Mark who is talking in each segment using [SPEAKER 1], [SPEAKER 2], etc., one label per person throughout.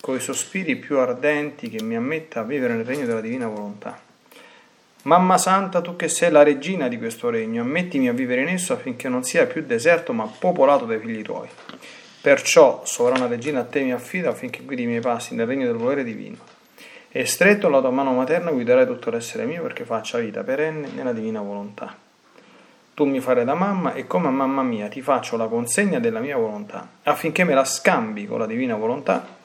[SPEAKER 1] coi sospiri più ardenti che mi ammetta a vivere nel regno della divina volontà. Mamma Santa, tu che sei la regina di questo regno, ammettimi a vivere in esso affinché non sia più deserto ma popolato dai figli tuoi. Perciò, sovrana regina, a te mi affido affinché guidi i miei passi nel regno del volere divino. E stretto la tua mano materna guiderai tutto l'essere mio perché faccia vita perenne nella divina volontà. Tu mi farai da mamma e come a mamma mia ti faccio la consegna della mia volontà, affinché me la scambi con la divina volontà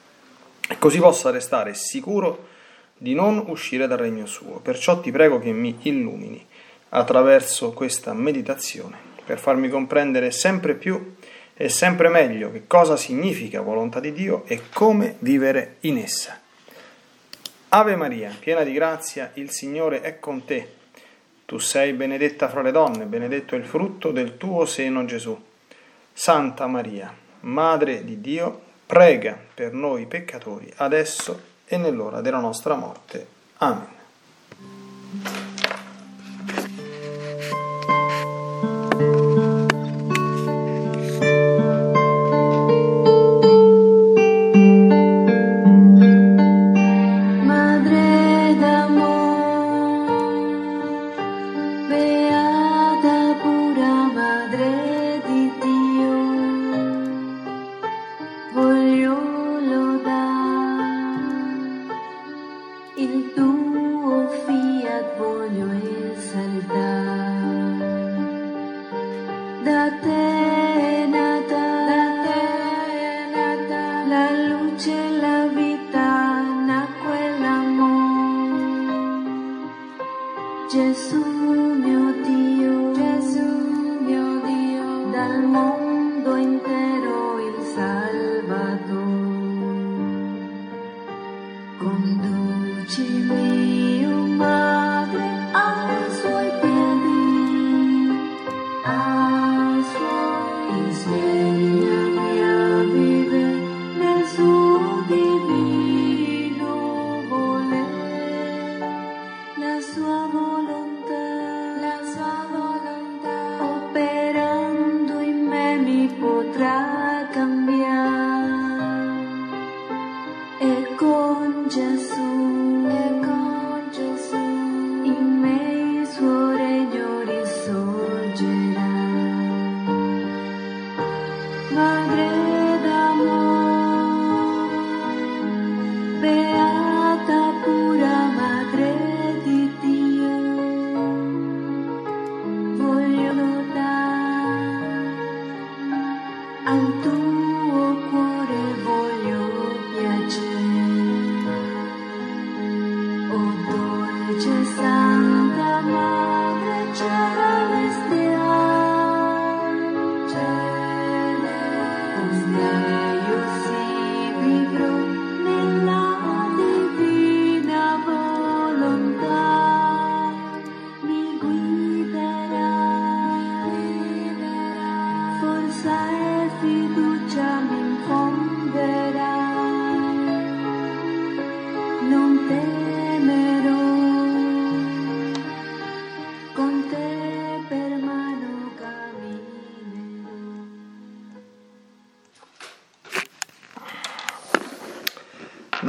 [SPEAKER 1] e così possa restare sicuro di non uscire dal regno suo. Perciò ti prego che mi illumini attraverso questa meditazione per farmi comprendere sempre più e sempre meglio che cosa significa volontà di Dio e come vivere in essa. Ave Maria, piena di grazia, il Signore è con te. Tu sei benedetta fra le donne, benedetto è il frutto del tuo seno Gesù. Santa Maria, Madre di Dio, prega per noi peccatori, adesso e nell'ora della nostra morte. Amen.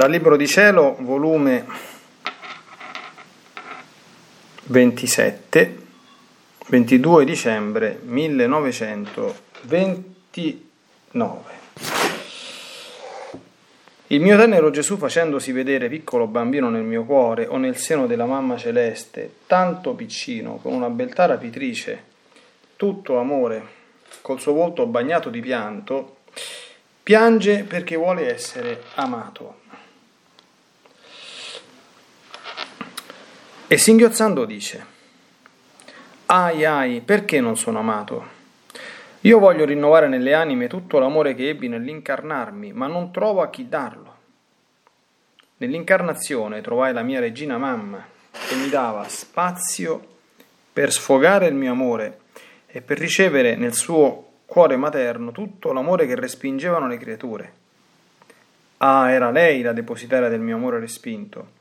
[SPEAKER 1] Dal Libro di Cielo, volume 27, 22 dicembre 1929. Il mio tenero Gesù facendosi vedere piccolo bambino nel mio cuore o nel seno della mamma celeste, tanto piccino, con una beltà rapitrice, tutto amore, col suo volto bagnato di pianto, piange perché vuole essere amato. E singhiozzando dice, Ai ai, perché non sono amato? Io voglio rinnovare nelle anime tutto l'amore che ebbi nell'incarnarmi, ma non trovo a chi darlo. Nell'incarnazione trovai la mia regina mamma che mi dava spazio per sfogare il mio amore e per ricevere nel suo cuore materno tutto l'amore che respingevano le creature. Ah, era lei la depositaria del mio amore respinto,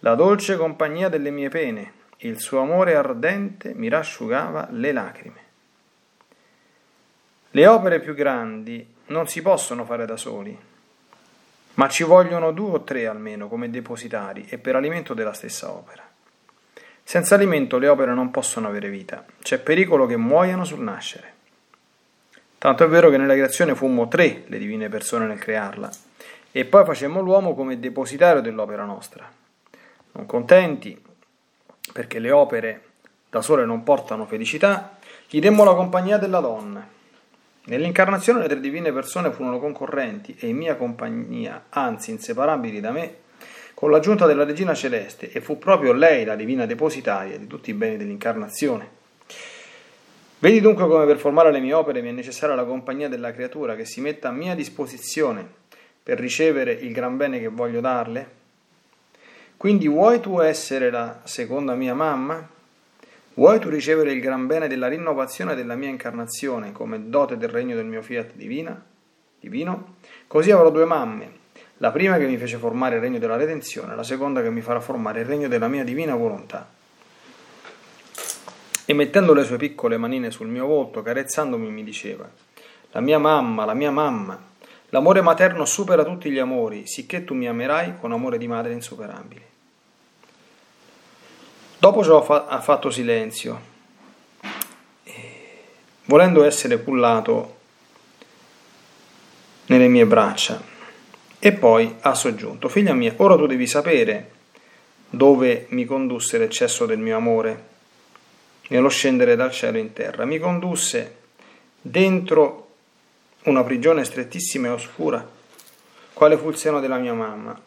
[SPEAKER 1] la dolce compagnia delle mie pene, il suo amore ardente mi rasciugava le lacrime. Le opere più grandi non si possono fare da soli, ma ci vogliono due o tre almeno come depositari e per alimento della stessa opera. Senza alimento le opere non possono avere vita, c'è pericolo che muoiano sul nascere. Tanto è vero che nella creazione fummo tre le divine persone nel crearla, e poi facemmo l'uomo come depositario dell'opera nostra. Non contenti, perché le opere da sole non portano felicità, gli demmo la compagnia della donna. Nell'incarnazione le tre divine persone furono concorrenti e in mia compagnia, anzi inseparabili da me, con l'aggiunta della regina celeste e fu proprio lei la divina depositaria di tutti i beni dell'incarnazione. Vedi dunque come per formare le mie opere mi è necessaria la compagnia della creatura che si metta a mia disposizione per ricevere il gran bene che voglio darle? Quindi vuoi tu essere la seconda mia mamma? Vuoi tu ricevere il gran bene della rinnovazione della mia incarnazione come dote del regno del mio fiat divina? divino? Così avrò due mamme, la prima che mi fece formare il regno della redenzione, la seconda che mi farà formare il regno della mia divina volontà. E mettendo le sue piccole manine sul mio volto, carezzandomi, mi diceva, la mia mamma, la mia mamma, l'amore materno supera tutti gli amori, sicché tu mi amerai con amore di madre insuperabile. Dopo ciò ha fatto silenzio, volendo essere cullato nelle mie braccia. E poi ha soggiunto, figlia mia, ora tu devi sapere dove mi condusse l'eccesso del mio amore, nello scendere dal cielo in terra. Mi condusse dentro una prigione strettissima e oscura, quale fu il seno della mia mamma.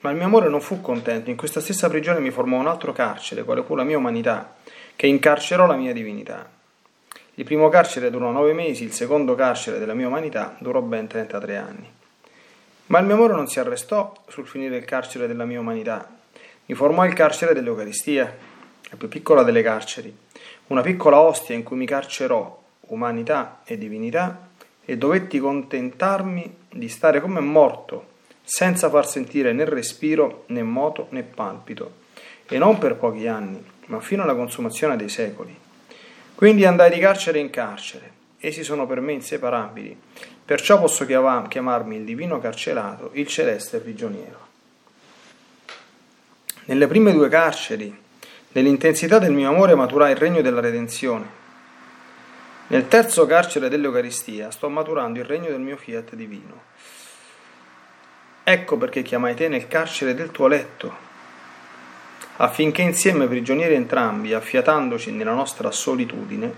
[SPEAKER 1] Ma il mio amore non fu contento, in questa stessa prigione mi formò un altro carcere, quale fu la mia umanità, che incarcerò la mia divinità. Il primo carcere durò nove mesi, il secondo carcere della mia umanità durò ben 33 anni. Ma il mio amore non si arrestò sul finire il carcere della mia umanità. Mi formò il carcere dell'Eucaristia, la più piccola delle carceri, una piccola ostia in cui mi carcerò umanità e divinità e dovetti contentarmi di stare come morto, senza far sentire né respiro né moto né palpito, e non per pochi anni, ma fino alla consumazione dei secoli. Quindi andai di carcere in carcere, essi sono per me inseparabili, Perciò posso chiamarmi il divino carcerato, il celeste prigioniero. Nelle prime due carceri, nell'intensità del mio amore maturai il regno della redenzione. Nel terzo carcere dell'Eucaristia sto maturando il regno del mio fiat divino. Ecco perché chiamai te nel carcere del tuo letto, affinché insieme prigionieri entrambi, affiatandoci nella nostra solitudine,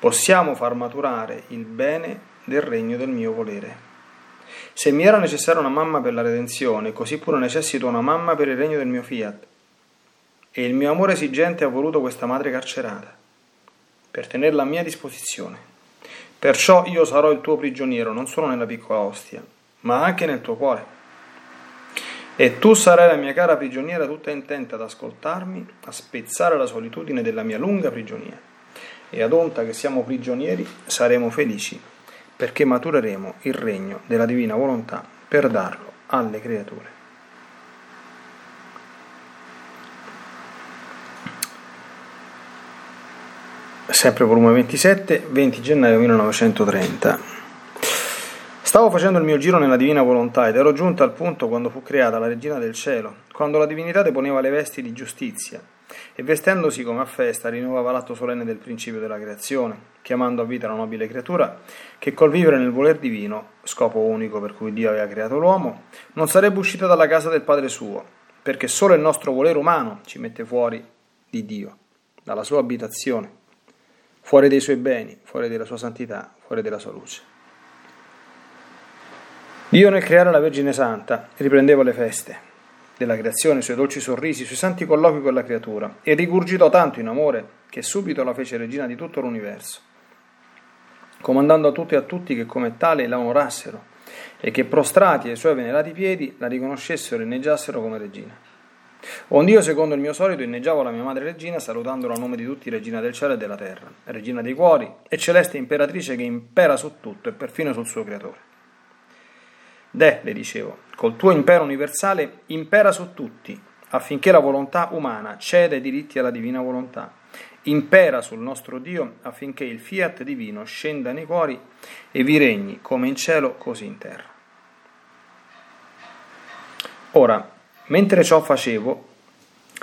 [SPEAKER 1] possiamo far maturare il bene del regno del mio volere. Se mi era necessaria una mamma per la redenzione, così pure necessito una mamma per il regno del mio fiat. E il mio amore esigente ha voluto questa madre carcerata, per tenerla a mia disposizione. Perciò io sarò il tuo prigioniero non solo nella piccola ostia, ma anche nel tuo cuore. E tu sarai la mia cara prigioniera tutta intenta ad ascoltarmi, a spezzare la solitudine della mia lunga prigionia. E ad onta che siamo prigionieri, saremo felici perché matureremo il regno della divina volontà per darlo alle creature. Sempre volume 27, 20 gennaio 1930. Stavo facendo il mio giro nella divina volontà ed ero giunto al punto quando fu creata la regina del cielo, quando la divinità deponeva le vesti di giustizia e vestendosi come a festa rinnovava l'atto solenne del principio della creazione, chiamando a vita la nobile creatura che col vivere nel voler divino, scopo unico per cui Dio aveva creato l'uomo, non sarebbe uscita dalla casa del Padre suo, perché solo il nostro volere umano ci mette fuori di Dio, dalla sua abitazione, fuori dei suoi beni, fuori della sua santità, fuori della sua luce. Dio nel creare la Vergine Santa riprendeva le feste, della creazione, i suoi dolci sorrisi, i suoi santi colloqui con la creatura, e rigurgitò tanto in amore che subito la fece regina di tutto l'universo, comandando a tutti e a tutti che come tale la onorassero, e che prostrati ai suoi venerati piedi la riconoscessero e inneggiassero come regina. Onde io, secondo il mio solito, inneggiavo la mia madre regina, salutandola a nome di tutti, regina del cielo e della terra, regina dei cuori e celeste imperatrice che impera su tutto e perfino sul suo creatore. De, le dicevo, col tuo impero universale impera su tutti, affinché la volontà umana cede i diritti alla divina volontà. Impera sul nostro Dio affinché il fiat divino scenda nei cuori e vi regni come in cielo così in terra. Ora, mentre ciò facevo,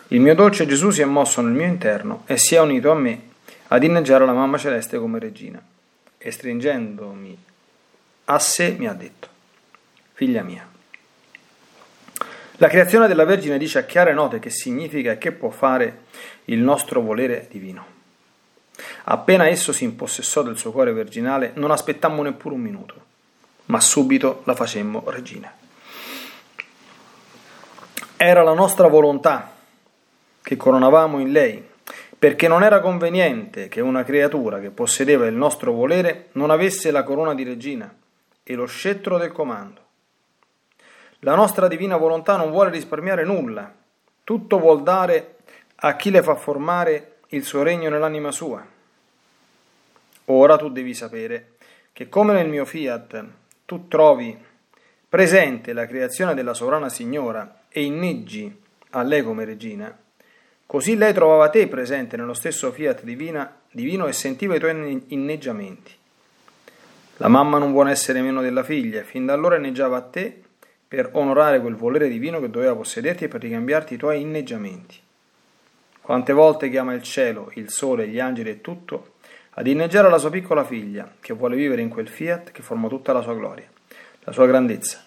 [SPEAKER 1] il mio dolce Gesù si è mosso nel mio interno e si è unito a me ad inneggiare la mamma celeste come regina e stringendomi a sé mi ha detto, figlia mia, la creazione della Vergine dice a chiare note che significa e che può fare il nostro volere divino. Appena esso si impossessò del suo cuore virginale, non aspettammo neppure un minuto, ma subito la facemmo regina. Era la nostra volontà che coronavamo in lei, perché non era conveniente che una creatura che possedeva il nostro volere non avesse la corona di regina e lo scettro del comando. La nostra divina volontà non vuole risparmiare nulla, tutto vuol dare a chi le fa formare il suo regno nell'anima sua. Ora tu devi sapere che come nel mio fiat tu trovi presente la creazione della sovrana signora e inneggi a lei come regina, così lei trovava te presente nello stesso fiat divina, divino e sentiva i tuoi inneggiamenti. La mamma non vuole essere meno della figlia, fin da allora inneggiava a te per onorare quel volere divino che doveva possederti e per ricambiarti i tuoi inneggiamenti. Quante volte chiama il cielo, il sole, gli angeli e tutto ad inneggiare la sua piccola figlia, che vuole vivere in quel fiat che forma tutta la sua gloria, la sua grandezza,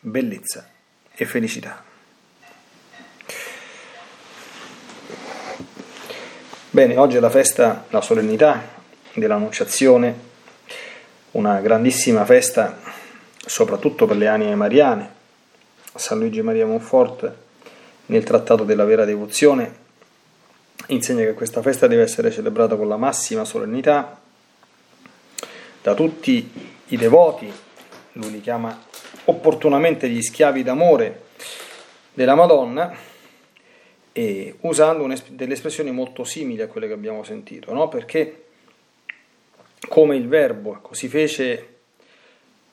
[SPEAKER 1] bellezza e felicità. Bene, oggi è la festa, la solennità dell'Annunciazione, una grandissima festa soprattutto per le anime mariane, San Luigi Maria Monfort nel Trattato della vera devozione insegna che questa festa deve essere celebrata con la massima solennità da tutti i devoti, lui li chiama opportunamente gli schiavi d'amore della Madonna e usando delle espressioni molto simili a quelle che abbiamo sentito, no? perché come il verbo così fece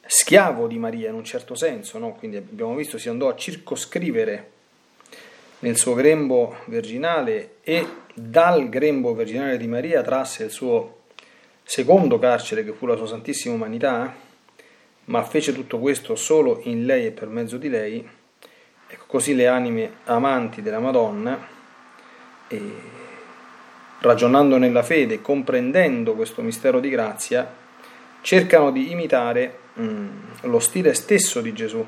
[SPEAKER 1] schiavo di Maria in un certo senso, no? quindi abbiamo visto si andò a circoscrivere nel suo grembo virginale e dal grembo virginale di Maria trasse il suo secondo carcere che fu la sua santissima umanità, ma fece tutto questo solo in lei e per mezzo di lei. Ecco, così le anime amanti della Madonna, ragionando nella fede, comprendendo questo mistero di grazia, cercano di imitare mm, lo stile stesso di Gesù,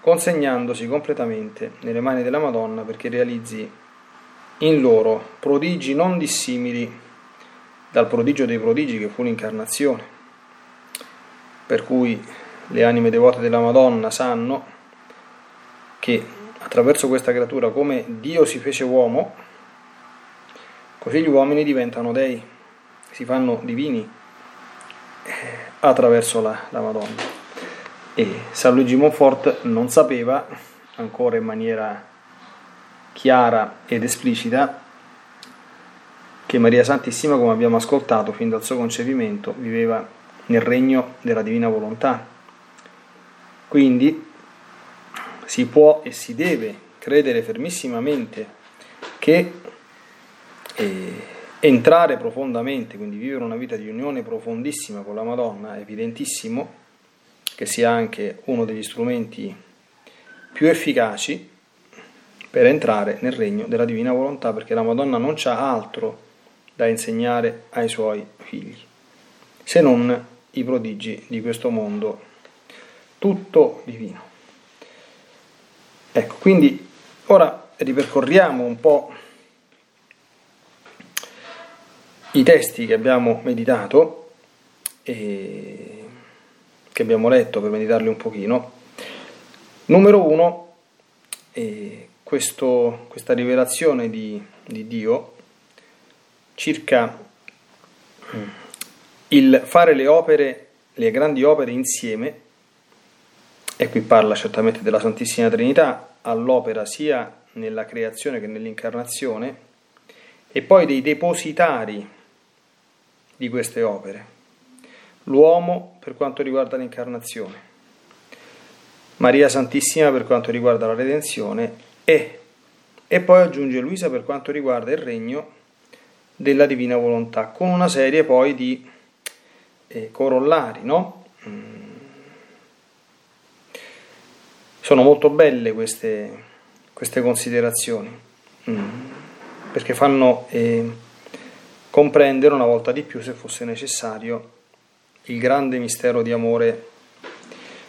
[SPEAKER 1] consegnandosi completamente nelle mani della Madonna perché realizzi in loro prodigi non dissimili dal prodigio dei prodigi che fu l'incarnazione. Per cui le anime devote della Madonna sanno che attraverso questa creatura, come Dio si fece uomo, così gli uomini diventano dei, si fanno divini attraverso la, la Madonna. E San Luigi Monfort non sapeva ancora in maniera chiara ed esplicita che Maria Santissima, come abbiamo ascoltato fin dal suo concepimento, viveva nel regno della divina volontà. Quindi si può e si deve credere fermissimamente che eh, entrare profondamente, quindi vivere una vita di unione profondissima con la Madonna, è evidentissimo che sia anche uno degli strumenti più efficaci per entrare nel regno della divina volontà, perché la Madonna non c'ha altro da insegnare ai suoi figli, se non i prodigi di questo mondo, tutto divino. Ecco, quindi ora ripercorriamo un po' i testi che abbiamo meditato e che abbiamo letto per meditarli un pochino. Numero uno, eh, questo, questa rivelazione di, di Dio circa mm, il fare le opere, le grandi opere insieme e qui parla certamente della Santissima Trinità, all'opera sia nella creazione che nell'incarnazione, e poi dei depositari di queste opere. L'uomo per quanto riguarda l'incarnazione, Maria Santissima per quanto riguarda la redenzione e, e poi aggiunge Luisa per quanto riguarda il regno della divina volontà, con una serie poi di eh, corollari, no? Mm Sono molto belle queste, queste considerazioni, mm. perché fanno eh, comprendere una volta di più, se fosse necessario, il grande mistero di amore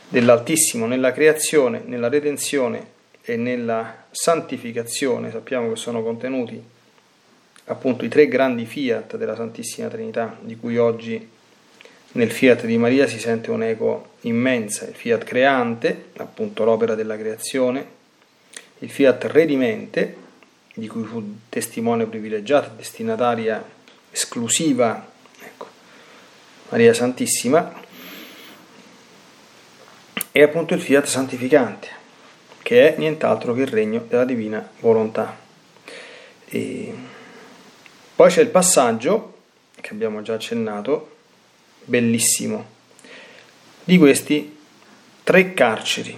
[SPEAKER 1] dell'Altissimo nella creazione, nella redenzione e nella santificazione. Sappiamo che sono contenuti appunto i tre grandi fiat della Santissima Trinità, di cui oggi nel fiat di Maria si sente un'eco immensa, il fiat creante, appunto l'opera della creazione, il fiat redimente, di cui fu testimone privilegiata, destinataria esclusiva, ecco, Maria Santissima, e appunto il fiat santificante, che è nient'altro che il regno della divina volontà. E poi c'è il passaggio, che abbiamo già accennato, bellissimo. Di questi tre carceri.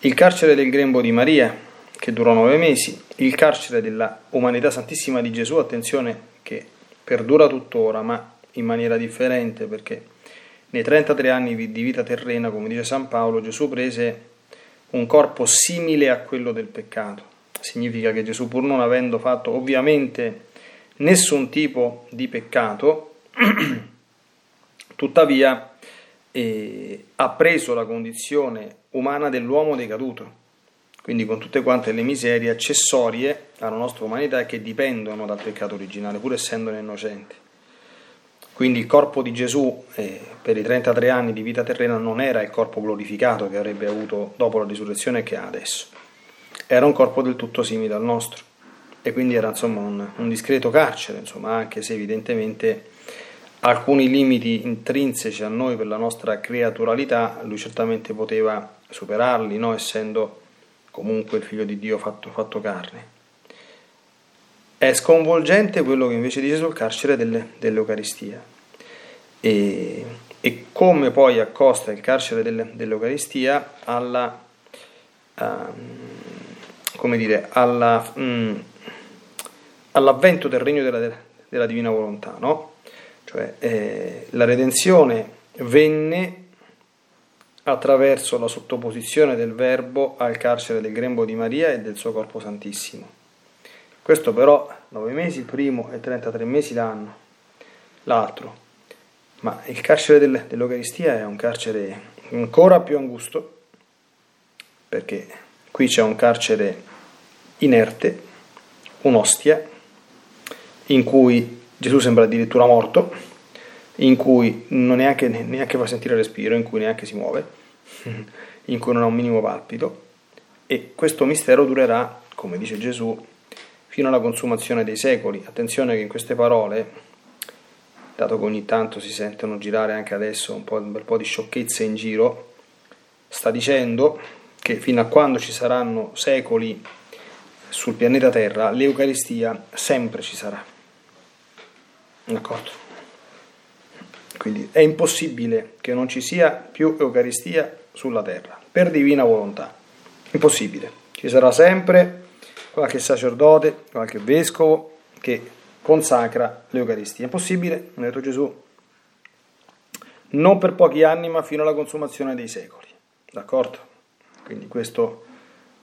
[SPEAKER 1] Il carcere del grembo di Maria, che durò nove mesi, il carcere della Umanità Santissima di Gesù, attenzione che perdura tuttora, ma in maniera differente, perché nei 33 anni di vita terrena, come dice San Paolo, Gesù prese un corpo simile a quello del peccato. Significa che Gesù, pur non avendo fatto ovviamente nessun tipo di peccato, Tuttavia eh, ha preso la condizione umana dell'uomo decaduto, quindi con tutte quante le miserie accessorie alla nostra umanità che dipendono dal peccato originale, pur essendone innocente. Quindi il corpo di Gesù eh, per i 33 anni di vita terrena non era il corpo glorificato che avrebbe avuto dopo la risurrezione che ha adesso, era un corpo del tutto simile al nostro. E quindi era insomma un, un discreto carcere, insomma, anche se evidentemente alcuni limiti intrinseci a noi per la nostra creaturalità, lui certamente poteva superarli, no? essendo comunque il figlio di Dio fatto, fatto carne. È sconvolgente quello che invece dice sul carcere delle, dell'Eucaristia e, e, come poi accosta il carcere delle, dell'Eucaristia alla, um, dire, alla, um, all'avvento del regno della, della divina volontà, no? Cioè eh, la redenzione venne attraverso la sottoposizione del Verbo al carcere del grembo di Maria e del suo corpo santissimo. Questo però 9 mesi il primo e 33 mesi l'anno, l'altro. Ma il carcere del, dell'Eucaristia è un carcere ancora più angusto, perché qui c'è un carcere inerte, un'ostia, in cui Gesù sembra addirittura morto, in cui non neanche, neanche fa sentire respiro, in cui neanche si muove, in cui non ha un minimo palpito, e questo mistero durerà, come dice Gesù, fino alla consumazione dei secoli. Attenzione che in queste parole, dato che ogni tanto si sentono girare anche adesso un, po', un bel po' di sciocchezze in giro, sta dicendo che fino a quando ci saranno secoli sul pianeta Terra, l'Eucaristia sempre ci sarà. D'accordo? Quindi è impossibile che non ci sia più Eucaristia sulla terra, per divina volontà. Impossibile. Ci sarà sempre qualche sacerdote, qualche vescovo che consacra l'Eucaristia. Impossibile, ha detto Gesù, non per pochi anni, ma fino alla consumazione dei secoli. D'accordo? Quindi questo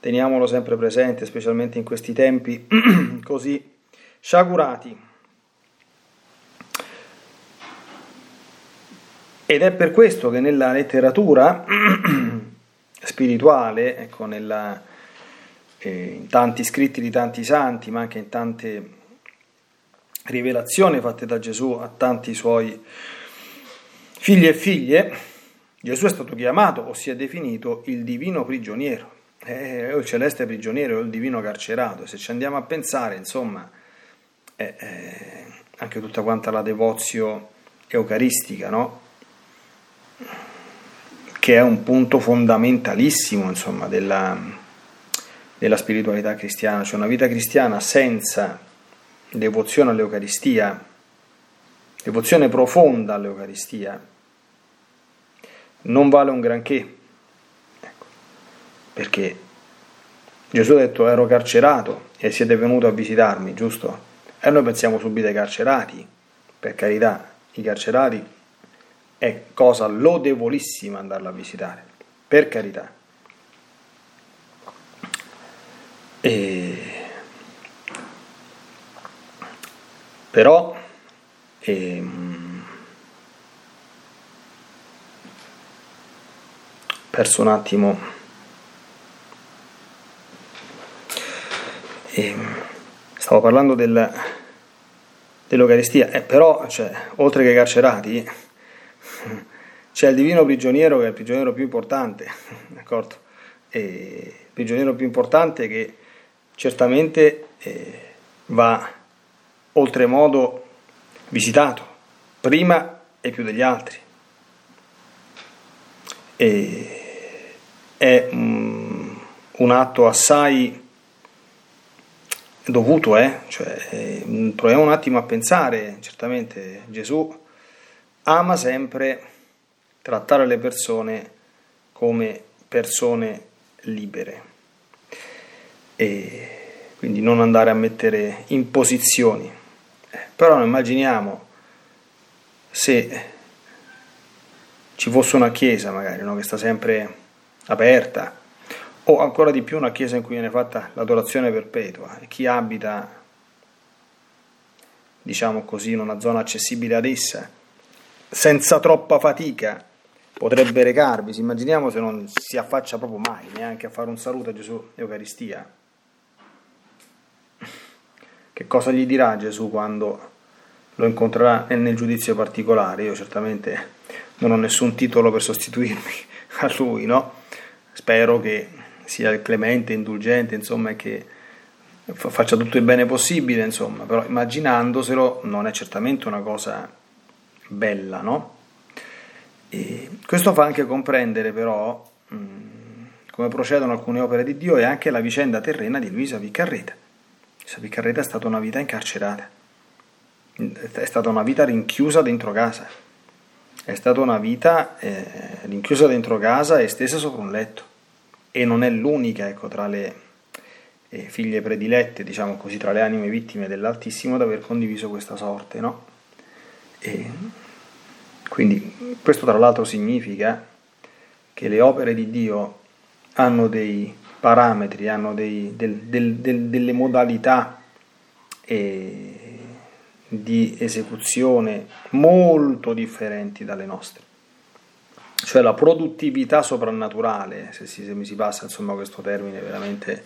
[SPEAKER 1] teniamolo sempre presente, specialmente in questi tempi così sciagurati Ed è per questo che nella letteratura spirituale, ecco, nella, eh, in tanti scritti di tanti santi, ma anche in tante rivelazioni fatte da Gesù a tanti suoi figli e figlie, Gesù è stato chiamato o si è definito il divino prigioniero, eh, o il celeste prigioniero o il divino carcerato. Se ci andiamo a pensare, insomma, eh, eh, anche tutta quanta la devozio eucaristica, no? Che è un punto fondamentalissimo insomma, della, della spiritualità cristiana, cioè una vita cristiana senza devozione all'Eucaristia, devozione profonda all'Eucaristia, non vale un granché, ecco, perché Gesù ha detto ero carcerato e siete venuti a visitarmi, giusto? E noi pensiamo subito ai carcerati, per carità, i carcerati è cosa lodevolissima andarla a visitare, per carità. E... Però ehm... perso un attimo ehm... stavo parlando del, dell'Eucaristia, eh, però cioè, oltre che carcerati c'è il divino prigioniero che è il prigioniero più importante, d'accordo? E il prigioniero più importante che certamente eh, va oltremodo visitato, prima e più degli altri. E è um, un atto assai dovuto, eh? cioè, proviamo un attimo a pensare, certamente Gesù ama sempre trattare le persone come persone libere e quindi non andare a mettere imposizioni. Però immaginiamo se ci fosse una chiesa magari no, che sta sempre aperta o ancora di più una chiesa in cui viene fatta l'adorazione perpetua e chi abita diciamo così in una zona accessibile ad essa senza troppa fatica potrebbe recarvi. Immaginiamo se non si affaccia proprio mai neanche a fare un saluto a Gesù Eucaristia. Che cosa gli dirà Gesù quando lo incontrerà nel giudizio particolare? Io certamente non ho nessun titolo per sostituirmi a lui, no? Spero che sia clemente, indulgente, insomma, e che faccia tutto il bene possibile, insomma, però immaginandoselo non è certamente una cosa bella, no? E questo fa anche comprendere però mm, come procedono alcune opere di Dio e anche la vicenda terrena di Luisa Piccarreta. Luisa Piccarreta è stata una vita incarcerata, è stata una vita rinchiusa dentro casa, è stata una vita eh, rinchiusa dentro casa e stesa sopra un letto e non è l'unica ecco, tra le eh, figlie predilette, diciamo così, tra le anime vittime dell'Altissimo ad aver condiviso questa sorte, no? E quindi questo tra l'altro significa che le opere di Dio hanno dei parametri, hanno dei, del, del, del, delle modalità eh, di esecuzione molto differenti dalle nostre. Cioè la produttività soprannaturale, se, si, se mi si passa insomma questo termine veramente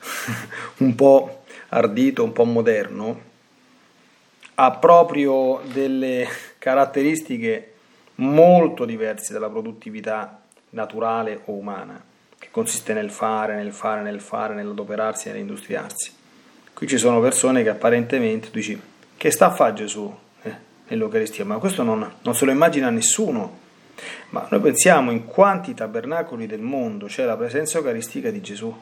[SPEAKER 1] un po' ardito, un po' moderno, ha proprio delle caratteristiche molto diverse dalla produttività naturale o umana, che consiste nel fare, nel fare, nel fare, nell'adoperarsi, nell'industriarsi. Qui ci sono persone che apparentemente tu dici che sta a fare Gesù eh, nell'Eucaristia, ma questo non, non se lo immagina nessuno. Ma noi pensiamo in quanti tabernacoli del mondo c'è la presenza eucaristica di Gesù.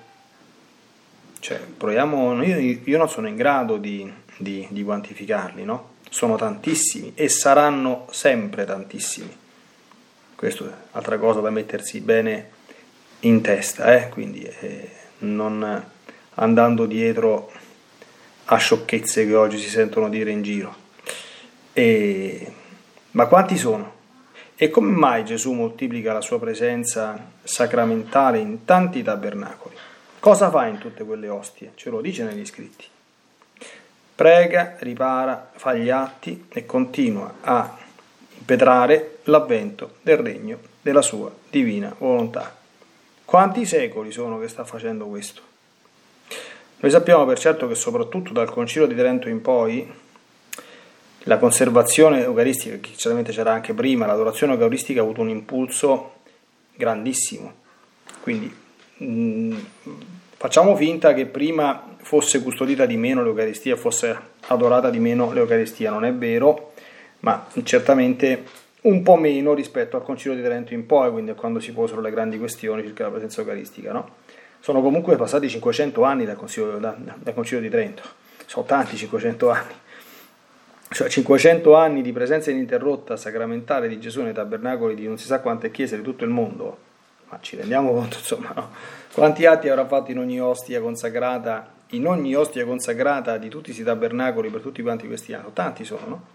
[SPEAKER 1] Cioè, proviamo, io, io non sono in grado di, di, di quantificarli, no? Sono tantissimi e saranno sempre tantissimi. Questo è altra cosa da mettersi bene in testa, eh? quindi eh, non andando dietro a sciocchezze che oggi si sentono dire in giro. E, ma quanti sono? E come mai Gesù moltiplica la sua presenza sacramentale in tanti tabernacoli? Cosa fa in tutte quelle ostie? Ce lo dice negli scritti prega, ripara, fa gli atti e continua a impetrare l'avvento del regno della sua divina volontà. Quanti secoli sono che sta facendo questo? Noi sappiamo per certo che soprattutto dal Concilio di Trento in poi la conservazione eucaristica, che certamente c'era anche prima, l'adorazione eucaristica ha avuto un impulso grandissimo. Quindi mh, mm, facciamo finta che prima fosse custodita di meno l'Eucaristia, fosse adorata di meno l'Eucaristia, non è vero, ma certamente un po' meno rispetto al Concilio di Trento in poi, quindi quando si posero le grandi questioni circa la presenza eucaristica. No? Sono comunque passati 500 anni dal Concilio, da, dal Concilio di Trento, sono tanti 500 anni. Cioè 500 anni di presenza ininterrotta sacramentale di Gesù nei tabernacoli di non si sa quante chiese di tutto il mondo, ma ci rendiamo conto insomma, no? quanti atti avrà fatto in ogni ostia consacrata, in ogni ostia consacrata di tutti questi tabernacoli per tutti quanti questi anni? Tanti sono, no?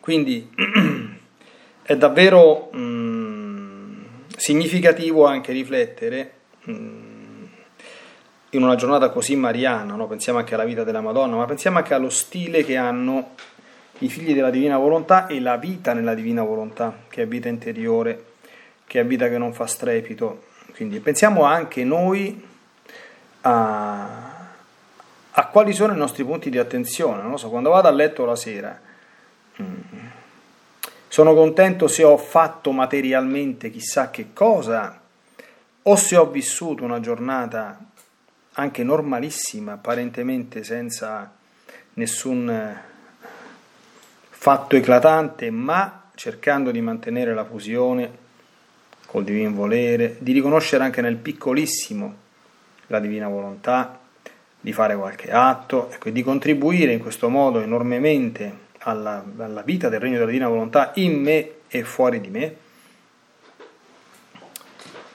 [SPEAKER 1] Quindi è davvero mh, mm, significativo anche riflettere mh, mm, in una giornata così mariana, no? pensiamo anche alla vita della Madonna, ma pensiamo anche allo stile che hanno i figli della divina volontà e la vita nella divina volontà, che è vita interiore, che è vita che non fa strepito. Quindi pensiamo anche noi a, a quali sono i nostri punti di attenzione. Non so, quando vado a letto la sera, sono contento se ho fatto materialmente chissà che cosa o se ho vissuto una giornata anche normalissima, apparentemente senza nessun fatto eclatante, ma cercando di mantenere la fusione col divino volere, di riconoscere anche nel piccolissimo la divina volontà, di fare qualche atto, ecco, di contribuire in questo modo enormemente alla, alla vita del regno della divina volontà in me e fuori di me.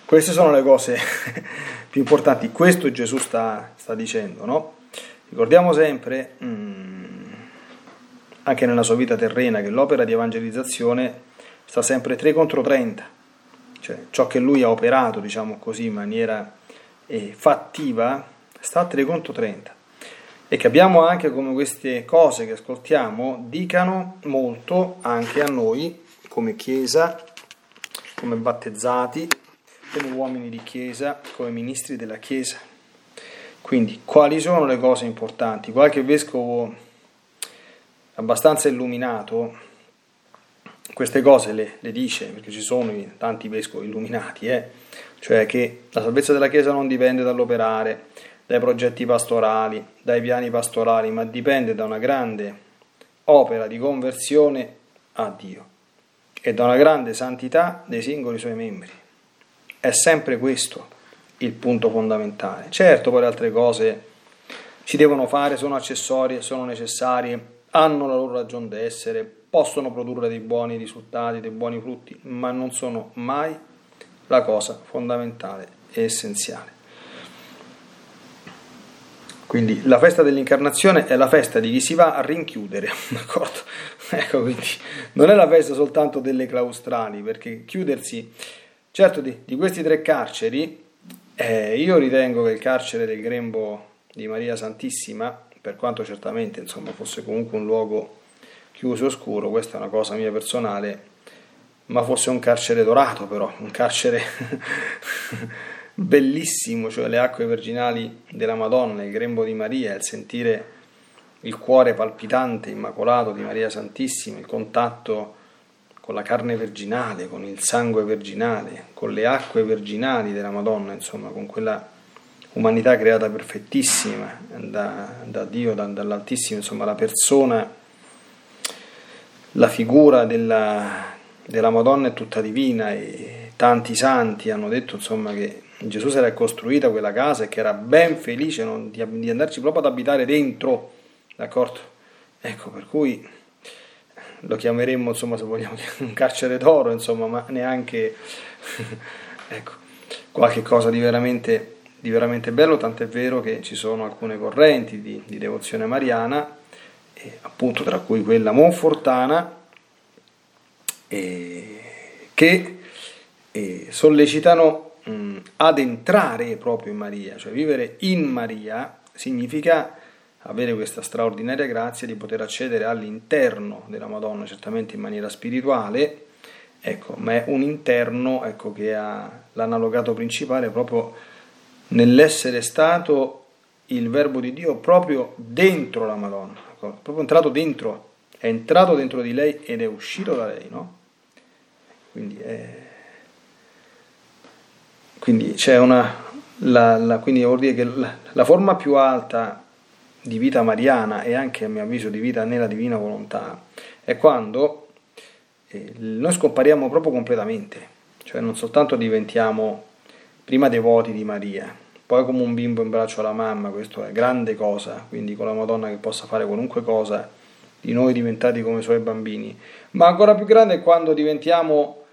[SPEAKER 1] Queste sono le cose più importanti, questo Gesù sta, sta dicendo, no? Ricordiamo sempre, mh, anche nella sua vita terrena, che l'opera di evangelizzazione sta sempre 3 contro 30, cioè ciò che lui ha operato, diciamo così, in maniera eh, fattiva, sta a 3 contro 30 e capiamo anche come queste cose che ascoltiamo dicano molto anche a noi come Chiesa, come battezzati, come uomini di Chiesa, come ministri della Chiesa. Quindi quali sono le cose importanti? Qualche vescovo abbastanza illuminato queste cose le, le dice, perché ci sono tanti vescovi illuminati, eh? cioè che la salvezza della Chiesa non dipende dall'operare, dai progetti pastorali, dai piani pastorali, ma dipende da una grande opera di conversione a Dio e da una grande santità dei singoli suoi membri. È sempre questo il punto fondamentale. Certo, poi le altre cose si devono fare, sono accessorie, sono necessarie, hanno la loro ragione d'essere, possono produrre dei buoni risultati, dei buoni frutti, ma non sono mai la cosa fondamentale e essenziale. Quindi la festa dell'incarnazione è la festa di chi si va a rinchiudere, d'accordo? Ecco, quindi non è la festa soltanto delle claustrali, perché chiudersi, certo di, di questi tre carceri, eh, io ritengo che il carcere del grembo di Maria Santissima, per quanto certamente insomma, fosse comunque un luogo chiuso e oscuro, questa è una cosa mia personale, ma fosse un carcere dorato però, un carcere bellissimo, cioè le acque virginali della Madonna, il grembo di Maria, il sentire il cuore palpitante, immacolato di Maria Santissima, il contatto con la carne virginale, con il sangue virginale, con le acque virginali della Madonna, insomma, con quella umanità creata perfettissima da, da Dio, da, dall'Altissimo, insomma, la persona, la figura della, della Madonna è tutta divina e tanti santi hanno detto, insomma, che Gesù si era costruita quella casa e che era ben felice non, di, di, andarci proprio ad abitare dentro, d'accordo? Ecco, per cui lo chiameremmo, insomma, se vogliamo, un carcere d'oro, insomma, ma neanche, ecco, qualche cosa di veramente, di veramente bello, tant'è vero che ci sono alcune correnti di, di devozione mariana, eh, appunto tra cui quella monfortana, eh, che eh, sollecitano mh, ad entrare proprio in Maria, cioè vivere in Maria significa avere questa straordinaria grazia di poter accedere all'interno della Madonna, certamente in maniera spirituale, ecco, ma è un interno ecco, che ha l'analogato principale proprio nell'essere stato il verbo di Dio proprio dentro la Madonna, proprio entrato dentro, è entrato dentro di lei ed è uscito da lei, no? Quindi è quindi c'è una, la, la, quindi vuol dire che la, la, forma più alta di vita mariana e anche a mio avviso di vita nella divina volontà è quando eh, noi scompariamo proprio completamente, cioè non soltanto diventiamo prima devoti di Maria, poi come un bimbo in braccio alla mamma, questo è grande cosa, quindi con la Madonna che possa fare qualunque cosa, di noi diventati come suoi bambini, ma ancora più grande è quando diventiamo,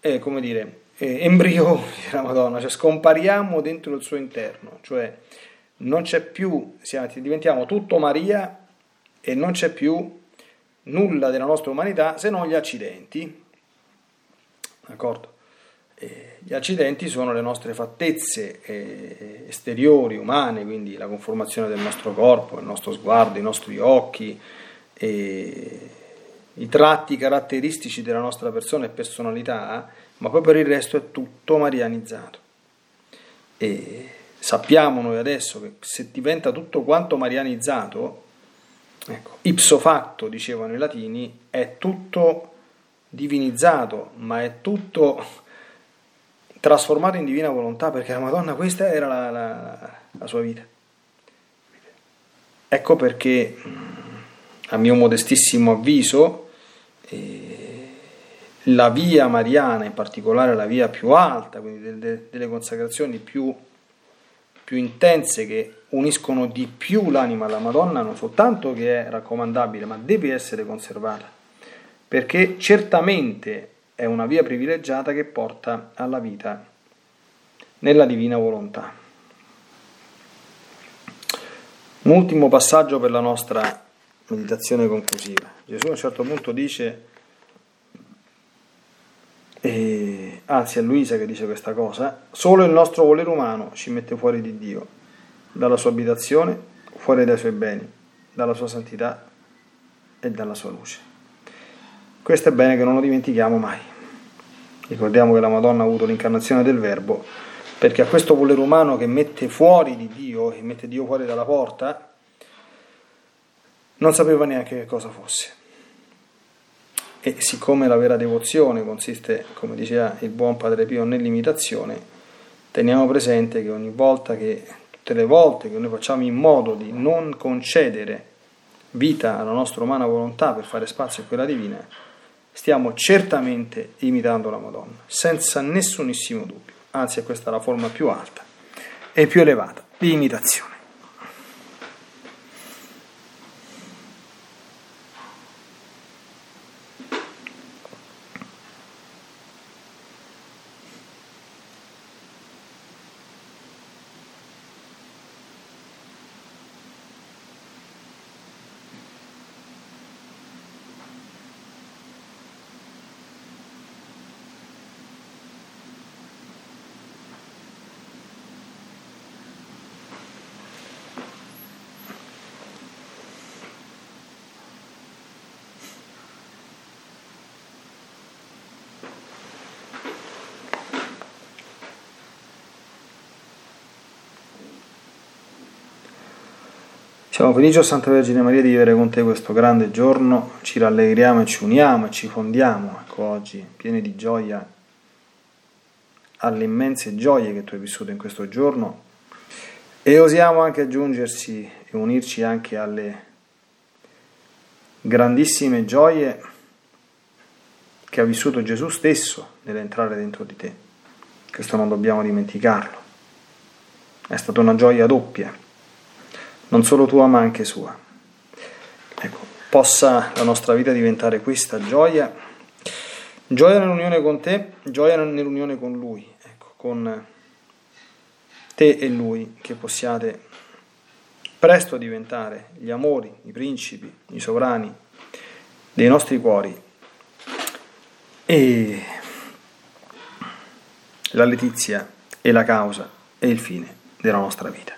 [SPEAKER 1] eh, come dire, eh, embrioni della Madonna, cioè scompariamo dentro il suo interno, cioè non c'è più, diventiamo tutto Maria e non c'è più nulla della nostra umanità se non gli accidenti. D'accordo? Eh, gli accidenti sono le nostre fattezze eh, esteriori, umane, quindi la conformazione del nostro corpo, il nostro sguardo, i nostri occhi, i tratti caratteristici della nostra persona e personalità, ma poi per il resto è tutto marianizzato. E sappiamo noi adesso che se diventa tutto quanto marianizzato, ecco, ipso facto, dicevano i latini, è tutto divinizzato, ma è tutto trasformato in divina volontà, perché la Madonna questa era la, la, la sua vita. Ecco perché, a mio modestissimo avviso, eh, la via mariana, in particolare la via più alta, quindi delle, delle consacrazioni più più intense che uniscono di più l'anima alla Madonna, non soltanto che è raccomandabile, ma deve essere conservata, perché certamente è una via privilegiata che porta alla vita nella divina volontà. Un ultimo passaggio per la nostra meditazione conclusiva. Gesù a un certo punto dice e, anzi è Luisa che dice questa cosa, solo il nostro volere umano ci mette fuori di Dio, dalla sua abitazione, fuori dai suoi beni, dalla sua santità e dalla sua luce. Questo è bene che non lo dimentichiamo mai. Ricordiamo che la Madonna ha avuto l'incarnazione del Verbo, perché a questo volere umano che mette fuori di Dio, che mette Dio fuori dalla porta, non sapeva neanche che cosa fosse. E siccome la vera devozione consiste, come diceva il buon Padre Pio, nell'imitazione, teniamo presente che ogni volta che, tutte le volte che noi facciamo in modo di non concedere vita alla nostra umana volontà per fare spazio a quella divina, stiamo certamente imitando la Madonna, senza nessunissimo dubbio. Anzi, questa è la forma più alta e più elevata di imitazione. Siamo felici, Santa Vergine Maria, di vivere con te questo grande giorno, ci rallegriamo e ci uniamo e ci fondiamo, ecco oggi, pieni di gioia, alle immense gioie che tu hai vissuto in questo giorno e osiamo anche aggiungersi e unirci anche alle grandissime gioie che ha vissuto Gesù stesso nell'entrare dentro di te. Questo non dobbiamo dimenticarlo. È stata una gioia doppia non solo tua ma anche sua. Ecco, possa la nostra vita diventare questa gioia, gioia nell'unione con te, gioia nell'unione con Lui, ecco, con te e Lui, che possiate presto diventare gli amori, i principi, i sovrani dei nostri cuori e la letizia e la causa e il fine della nostra vita.